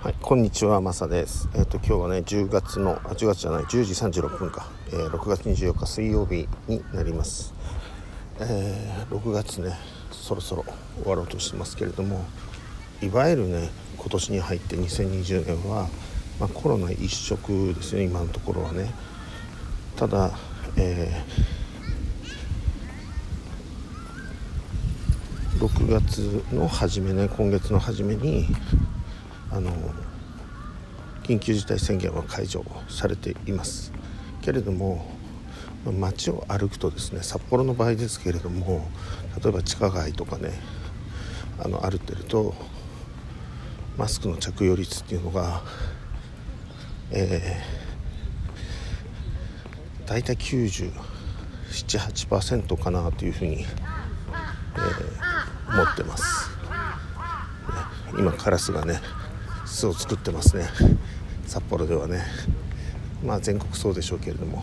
はい、こんにちは、マサです。えっ、と、今日はね、10月の、あ、10月じゃない、10時36分か、えー6月24日水曜日になります。えー6月ね、そろそろ終わろうとしてますけれども、いわゆるね、今年に入って2020年は、まあ、コロナ一色ですね、今のところはね。ただ、えー6月の初めね今月の初めに緊急事態宣言は解除されています。けれども街を歩くとですね札幌の場合ですけれども例えば地下街とかねあの歩ってるとマスクの着用率っていうのがえー、大体978%かなというふうに、えー思ってます、ね今カラスがね巣を作ってますね。札幌ではねまあ全国そうでしょうけれども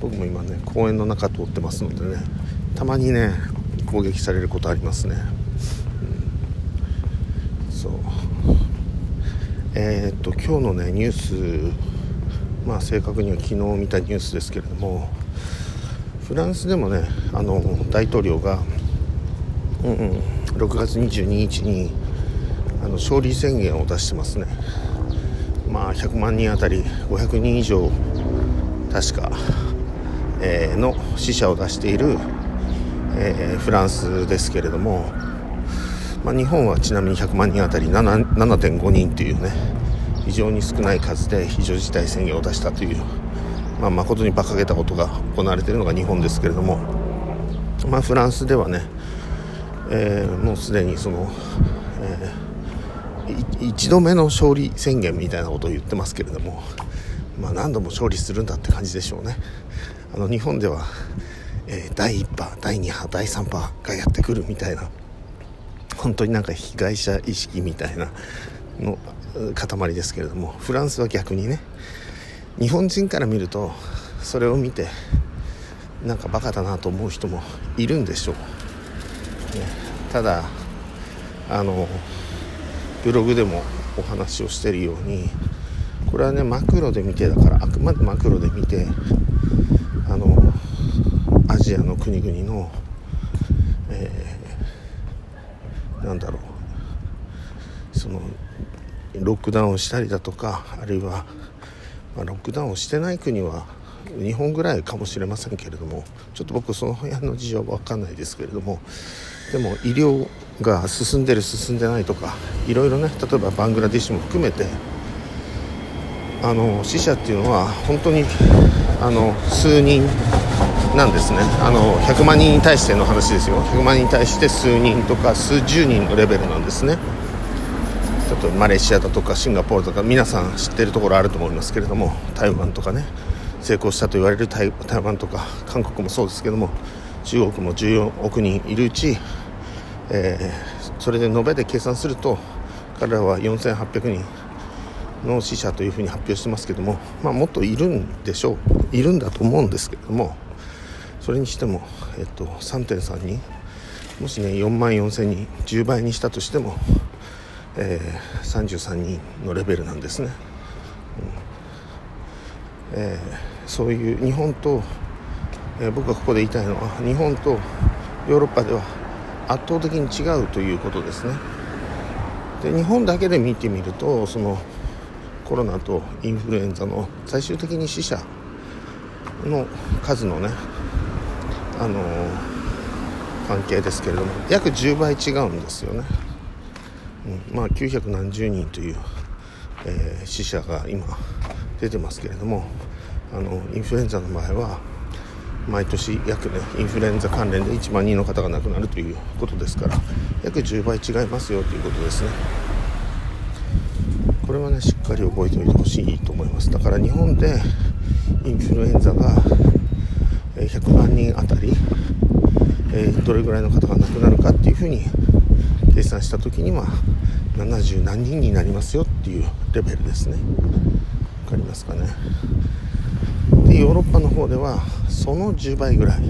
僕も今ね公園の中通ってますのでねたまにね攻撃されることありますね、うん。そう。えーっと今日のねニュースまあ正確には昨日見たニュースですけれどもフランスでもねあの大統領が、うんうん、6月22日にあの勝利宣言を出してますね。まあ100万人あたり500人以上確か、えーの死者を出している、えーフランスですけれども、まあ、日本はちなみに100万人あたり7 7.5人というね非常に少ない数で非常事態宣言を出したという、まあ、誠に馬鹿げたことが行われているのが日本ですけれども、まあ、フランスではね、えーもうすでにその、えーい一度目の勝利宣言みたいなことを言ってますけれども、まあ、何度も勝利するんだって感じでしょうね。あの日本では、えー第1波第2波第3波がやってくるみたいな本当になんか被害者意識みたいなの塊ですけれどもフランスは逆にね日本人から見るとそれを見てなんかバカだなと思う人もいるんでしょう、ね、ただあのブログでもお話をしているようにこれはねマクロで見てだからあくまでマクロで見てあのアジアの国々の、えーなんだろうそのロックダウンをしたりだとかあるいは、まあ、ロックダウンをしてない国は日本ぐらいかもしれませんけれどもちょっと僕その辺の事情は分かんないですけれどもでも医療が進んでる進んでないとかいろいろね例えばバングラデシュも含めてあの死者っていうのは本当にあの数人なんですね。あの100万人に対しての話ですよ。100万人に対して数人とか数十人のレベルなんですね。例えばマレーシアだとかシンガポールとか皆さん知ってるところあると思いますけれども台湾とかね成功したと言われる台湾とか韓国もそうですけども中国も14億人いるうち、えーそれで延べで計算すると彼らは4800人の死者というふうに発表してますけども、まあ、もっといるんでしょう。いるんだと思うんですけれどもそれにしても、えっと、3.3人もしね4万4000人10倍にしたとしても、えー33人のレベルなんですね、うん。えーそういう日本と、えー僕がここで言いたいのは日本とヨーロッパでは圧倒的に違うということですね。で日本だけで見てみるとそのコロナとインフルエンザの最終的に死者の数のねあの関係ですけれども約10倍違うんですよね、うん、まあ900何十人という、えー死者が今出てますけれどもあのインフルエンザの場合は毎年約ねインフルエンザ関連で1万人の方が亡くなるということですから約10倍違いますよということですね。これはねしっかり覚えておいてほしいと思います。だから日本でインフルエンザが100万人あたり、どれぐらいの方が亡くなるかっていうふうに計算した時には70何人になりますよっていうレベルですね。わかりますかね？でヨーロッパの方ではその10倍ぐらい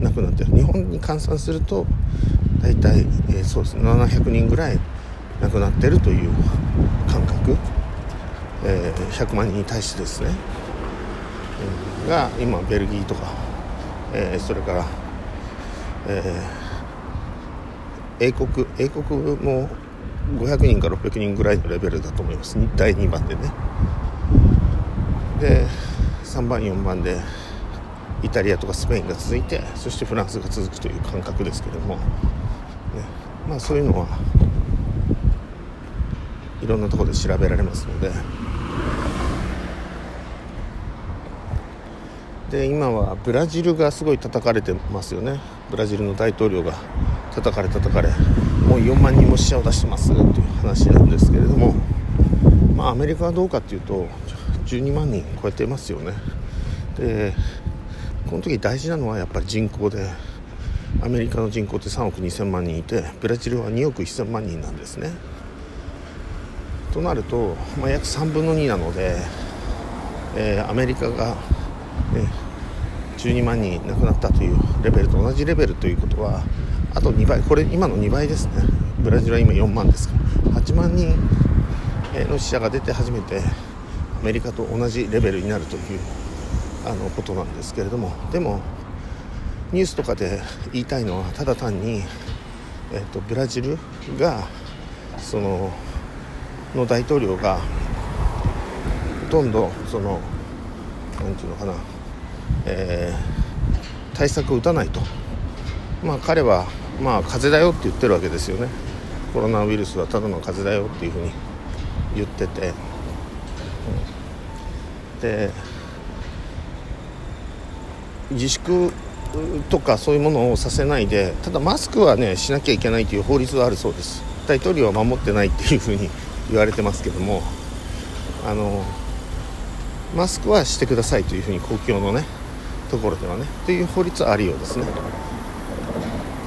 亡くなってる。日本に換算すると大体、えーそうですね700人ぐらい亡くなってるという感覚、えー、100万人に対してですね、うん、が今ベルギーとか、えー、それから、え、英国英国も500人か600人ぐらいのレベルだと思います。第2番でね。で3番4番でイタリアとかスペインが続いてそしてフランスが続くという感覚ですけども、ね、まあそういうのはいろんなところで調べられますので。で今はブラジルがすごい叩かれてますよね。ブラジルの大統領が叩かれ叩かれもう4万人も死者を出してますという話なんですけれども。まあアメリカはどうかっていうと12万人超えてますよね。でこの時大事なのはやっぱり人口でアメリカの人口って3億2000万人いてブラジルは2億1000万人なんですね。となると、まあ、約3分の2なので、えー、アメリカが、ね、12万人亡くなったというレベルと同じレベルということはあと2倍これ今の2倍ですね。ブラジルは今4万ですから。8万人の死者が出て初めてアメリカと同じレベルになるというあのことなんですけれども。でもニュースとかで言いたいのはただ単に、えーと、ブラジルがそのの大統領がほとんどその何て言うのかな、えー、対策を打たないと。まあ彼はまあ風邪だよって言ってるわけですよね。コロナウイルスはただの風邪だよっていうふうに言ってて、うん、で自粛とかそういうものをさせないでただマスクはねしなきゃいけないという法律はあるそうです。大統領は守ってないっていうふうに言われてますけどもあのマスクはしてくださいというふうに公共のねところではねという法律はあるようですね。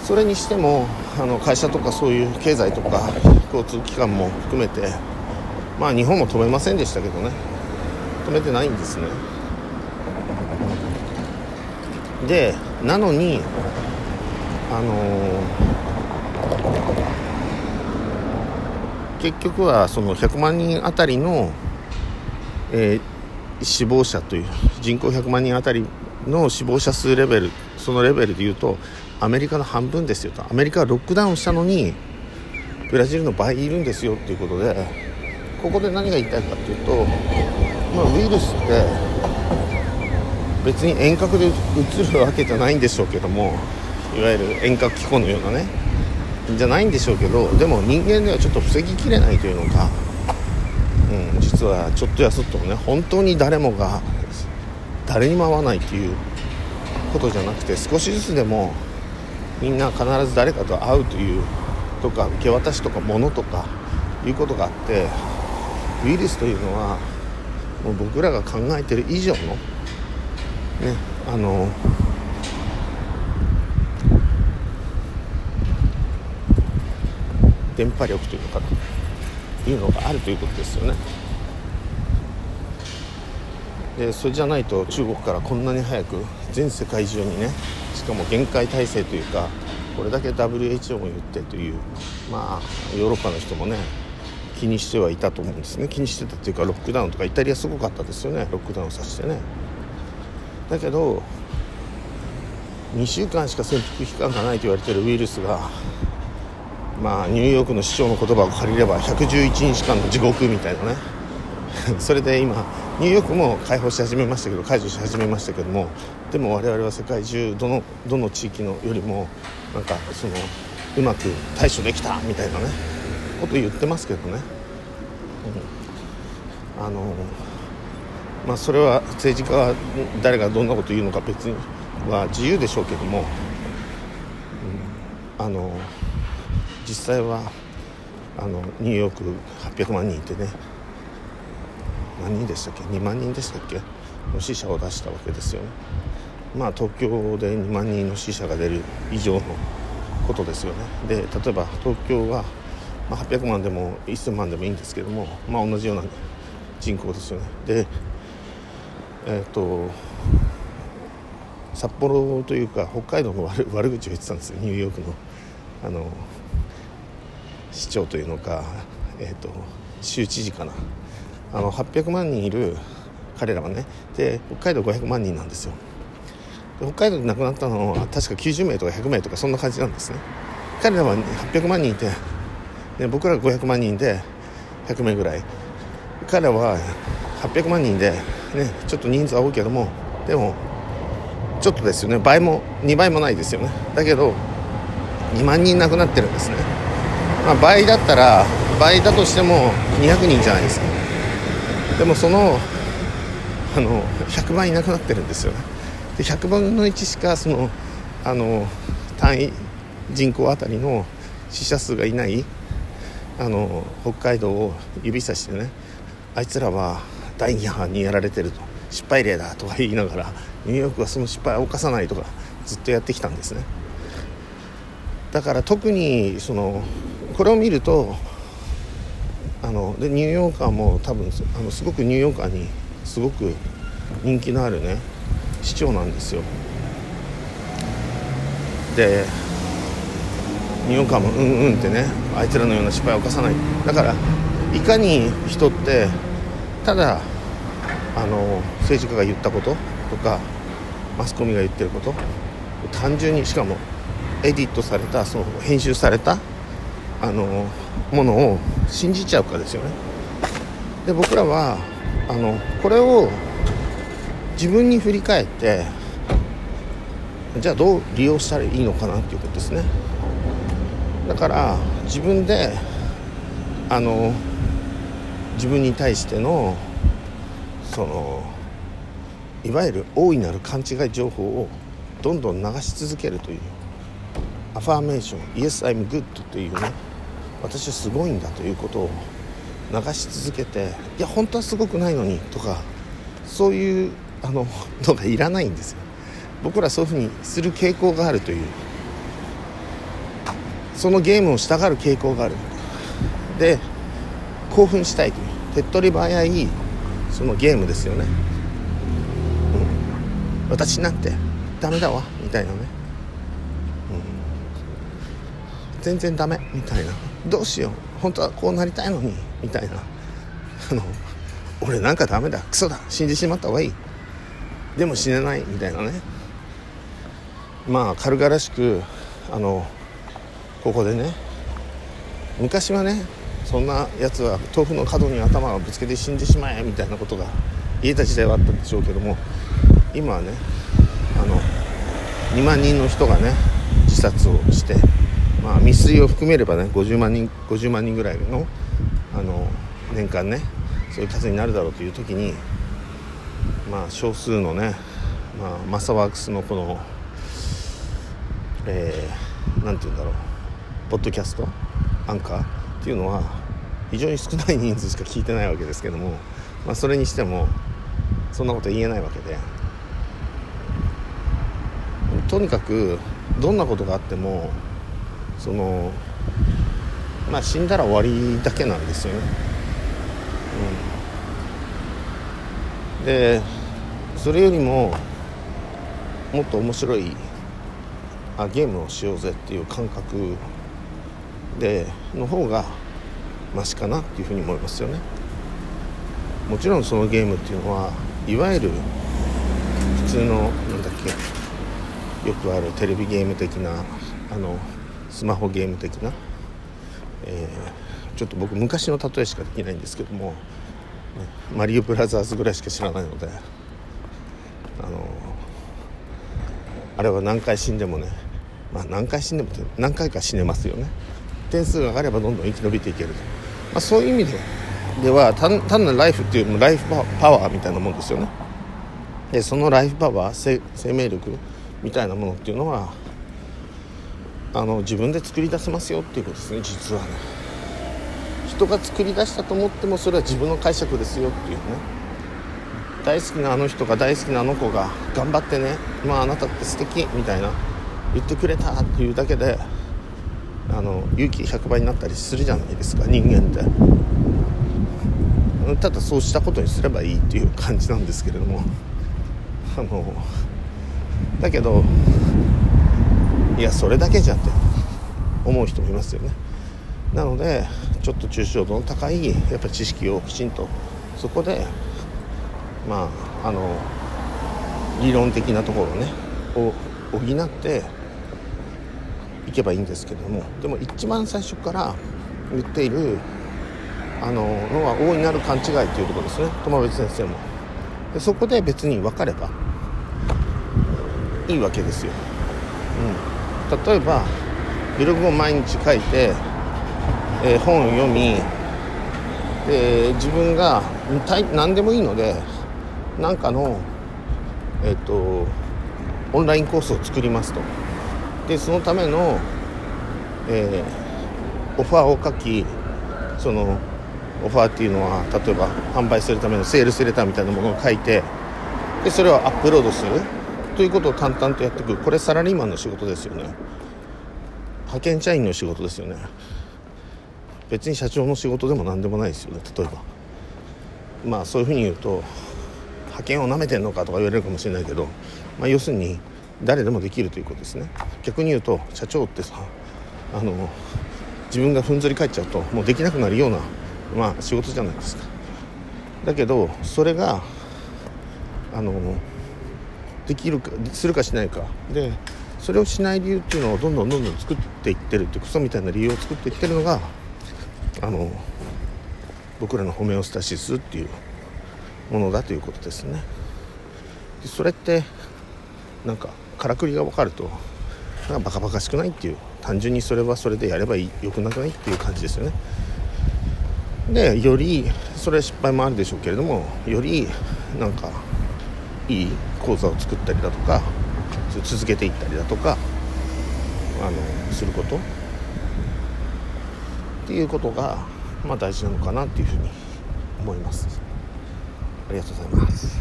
それにしてもあの会社とかそういう経済とか交通機関も含めてまあ日本も止めませんでしたけどね。止めてないんですね。でなのにあのー、結局はその100万人あたりの、えー、死亡者という人口100万人あたりの死亡者数レベルそのレベルでいうとアメリカの半分ですよと。アメリカはロックダウンしたのにブラジルの倍いるんですよっていうことでここで何が言いたいかっていうと、まあ、ウイルスって別に遠隔で映るわけじゃないんでしょうけどもいわゆる遠隔機構のようなねじゃないんでしょうけどでも人間ではちょっと防ぎきれないというのか、うん、実はちょっとやそっともね本当に誰もが誰にも会わないということじゃなくて少しずつでもみんな必ず誰かと会うというとか受け渡しとか物とかいうことがあってウイルスというのはもう僕らが考えてる以上のねあの電波力というのかないうのがあるということですよね。でそれじゃないと中国からこんなに早く全世界中にねしかも限界体制というかこれだけ WHO も言ってというまあヨーロッパの人もね気にしてはいたと思うんですね。気にしてたというかロックダウンとかイタリアすごかったですよね。ロックダウンさせてね。だけど2週間しか潜伏期間がないと言われてるウイルスがまあニューヨークの市長の言葉を借りれば111日間の地獄みたいなね。それで今ニューヨークも解放し始めましたけど解除し始めましたけどもでも我々は世界中どのどの地域のよりもなんかそのうまく対処できたみたいなね。こと言ってますけどね、うん、あのまあ、それは政治家が誰がどんなこと言うのか別には自由でしょうけども、うん、あの実際はあのニューヨーク800万人いてね何人でしたっけ？2万人でしたっけ？の死者を出したわけですよね。まあ東京で2万人の死者が出る以上のことですよね。で例えば東京は、まあ、800万でも1000万でもいいんですけどもまあ同じような人口ですよね。でえっ、ー、と札幌というか北海道の悪 悪口を言ってたんですよ。ニューヨークのあの市長というのか、えーと、州知事かな。あの800万人いる彼らはねで北海道500万人なんですよ。北海道で亡くなったのは確か90名とか100名とかそんな感じなんですね。彼らは800万人いて、ね、僕ら500万人で100名ぐらい。彼は800万人で、ね、ちょっと人数は多いけどもでもちょっとですよね。倍も2倍もないですよね。だけど2万人亡くなってるんですね、まあ、倍だったら倍だとしても200人じゃないですか。でもそのあの100倍いなくなってるんですよね。で100分の1しかそのあの単位人口あたりの死者数がいないあの北海道を指さしてねあいつらは第2波にやられてると失敗例だとか言いながらニューヨークはその失敗を犯さないとかずっとやってきたんですね。だから特にそのこれを見るとあのでニューヨーカーも多分あのすごくニューヨーカーにすごく人気のあるね市長なんですよ。でニューカーもうんうんってねあいつらのような失敗を犯さない。だからいかに人ってただあの政治家が言ったこととかマスコミが言ってること単純にしかもエディットされたその編集されたあのものを信じちゃうかですよね。で僕らはあのこれを自分に振り返ってじゃあどう利用したらいいのかなっていうことですね。だから自分であの自分に対してのそのいわゆる大いなる勘違い情報をどんどん流し続けるというアファーメーション Yes I'm good というね私はすごいんだということを流し続けていや本当はすごくないのにとかそういうあののがいらないんですよ。僕らそういうふうにする傾向があるという。そのゲームをしたがる傾向がある。で興奮したいという。手っ取り早いそのゲームですよね、うん、私なんてダメだわ。みたいなね、うん、全然ダメ。みたいな。どうしよう。本当はこうなりたいのに。みたいな。あの俺なんかダメだ。クソだ。死んでしまった方がいい。でも死ねない。みたいなね。まあ軽々しくあのここでね昔はねそんなやつは豆腐の角に頭をぶつけて死んでしまえみたいなことが言えた時代はあったんでしょうけども今はねあの2万人の人がね自殺をしてまあ、未遂を含めればね50万人50万人ぐらいのあの年間ねそういう数になるだろうという時にまあ少数のね、まあ、マサワークスのこのえー、て言うんだろう。ポッドキャストアンカーっていうのは非常に少ない人数しか聞いてないわけですけども、まあ、それにしてもそんなこと言えないわけで。とにかくどんなことがあってもそのまあ死んだら終わりだけなんですよね、うん、でそれよりももっと面白いあゲームをしようぜっていう感覚での方がマシかなっていうふうに思いますよね。もちろんそのゲームっていうのはいわゆる普通のなんだっけよくあるテレビゲーム的なあのスマホゲーム的な、えー、ちょっと僕昔の例えしかできないんですけども、ね、マリオブラザーズぐらいしか知らないのであのあれは何回死んでもねまあ何回死んでも何回か死ねますよね。点数が上がればどんどん生き延びていけると、まあ、そういう意味ででは単なるライフっていうライフパワーみたいなもんですよね。でそのライフパワー生命力みたいなものっていうのはあの自分で作り出せますよっていうことですね実はね。人が作り出したと思ってもそれは自分の解釈ですよっていうね。大好きなあの人が大好きなあの子が頑張ってねまああなたって素敵みたいな言ってくれたっていうだけであの勇気100倍になったりするじゃないですか人間って。ただそうしたことにすればいいっていう感じなんですけれども。あのだけどいやそれだけじゃって思う人もいますよね。なのでちょっと抽象度の高いやっぱり知識をきちんとそこでまああの理論的なところねを補っていけばいいんですけどもでも一番最初から言っているあののは大いなる勘違いというところですね。友部先生も。でそこで別に分かればいいわけですよ、うん、例えばブログを毎日書いて、えー、本を読みで自分が何でもいいので何かのえっ、ー、とオンラインコースを作りますと。でそのための、えー、オファーを書きそのオファーっていうのは例えば販売するためのセールスレターみたいなものを書いてでそれをアップロードする。ということを淡々とやっていく。これサラリーマンの仕事ですよね。派遣社員の仕事ですよね。別に社長の仕事でも何でもないですよね。例えば。まあそういうふうに言うと派遣をなめてんのかとか言われるかもしれないけど、まあ、要するに誰でもできるということですね。逆に言うと社長ってさあの自分がふんぞり返っちゃうともうできなくなるような、まあ、仕事じゃないですか。だけどそれがあのできるかするかしないか。でそれをしない理由っていうのをどんどんどんどん作っていってるってクソみたいな理由を作っていってるのがあの僕らのホメオスタシスっていうものだということですね。でそれってなんかからくりが分かるとなんかバカバカしくないっていう単純にそれはそれでやればいいよくなくないっていう感じですよね。でよりそれは失敗もあるでしょうけれどもよりなんかいい講座を作ったりだとか続けていったりだとかあのすること。っていうことが、まあ、大事なのかなっていうふうに思います。ありがとうございます。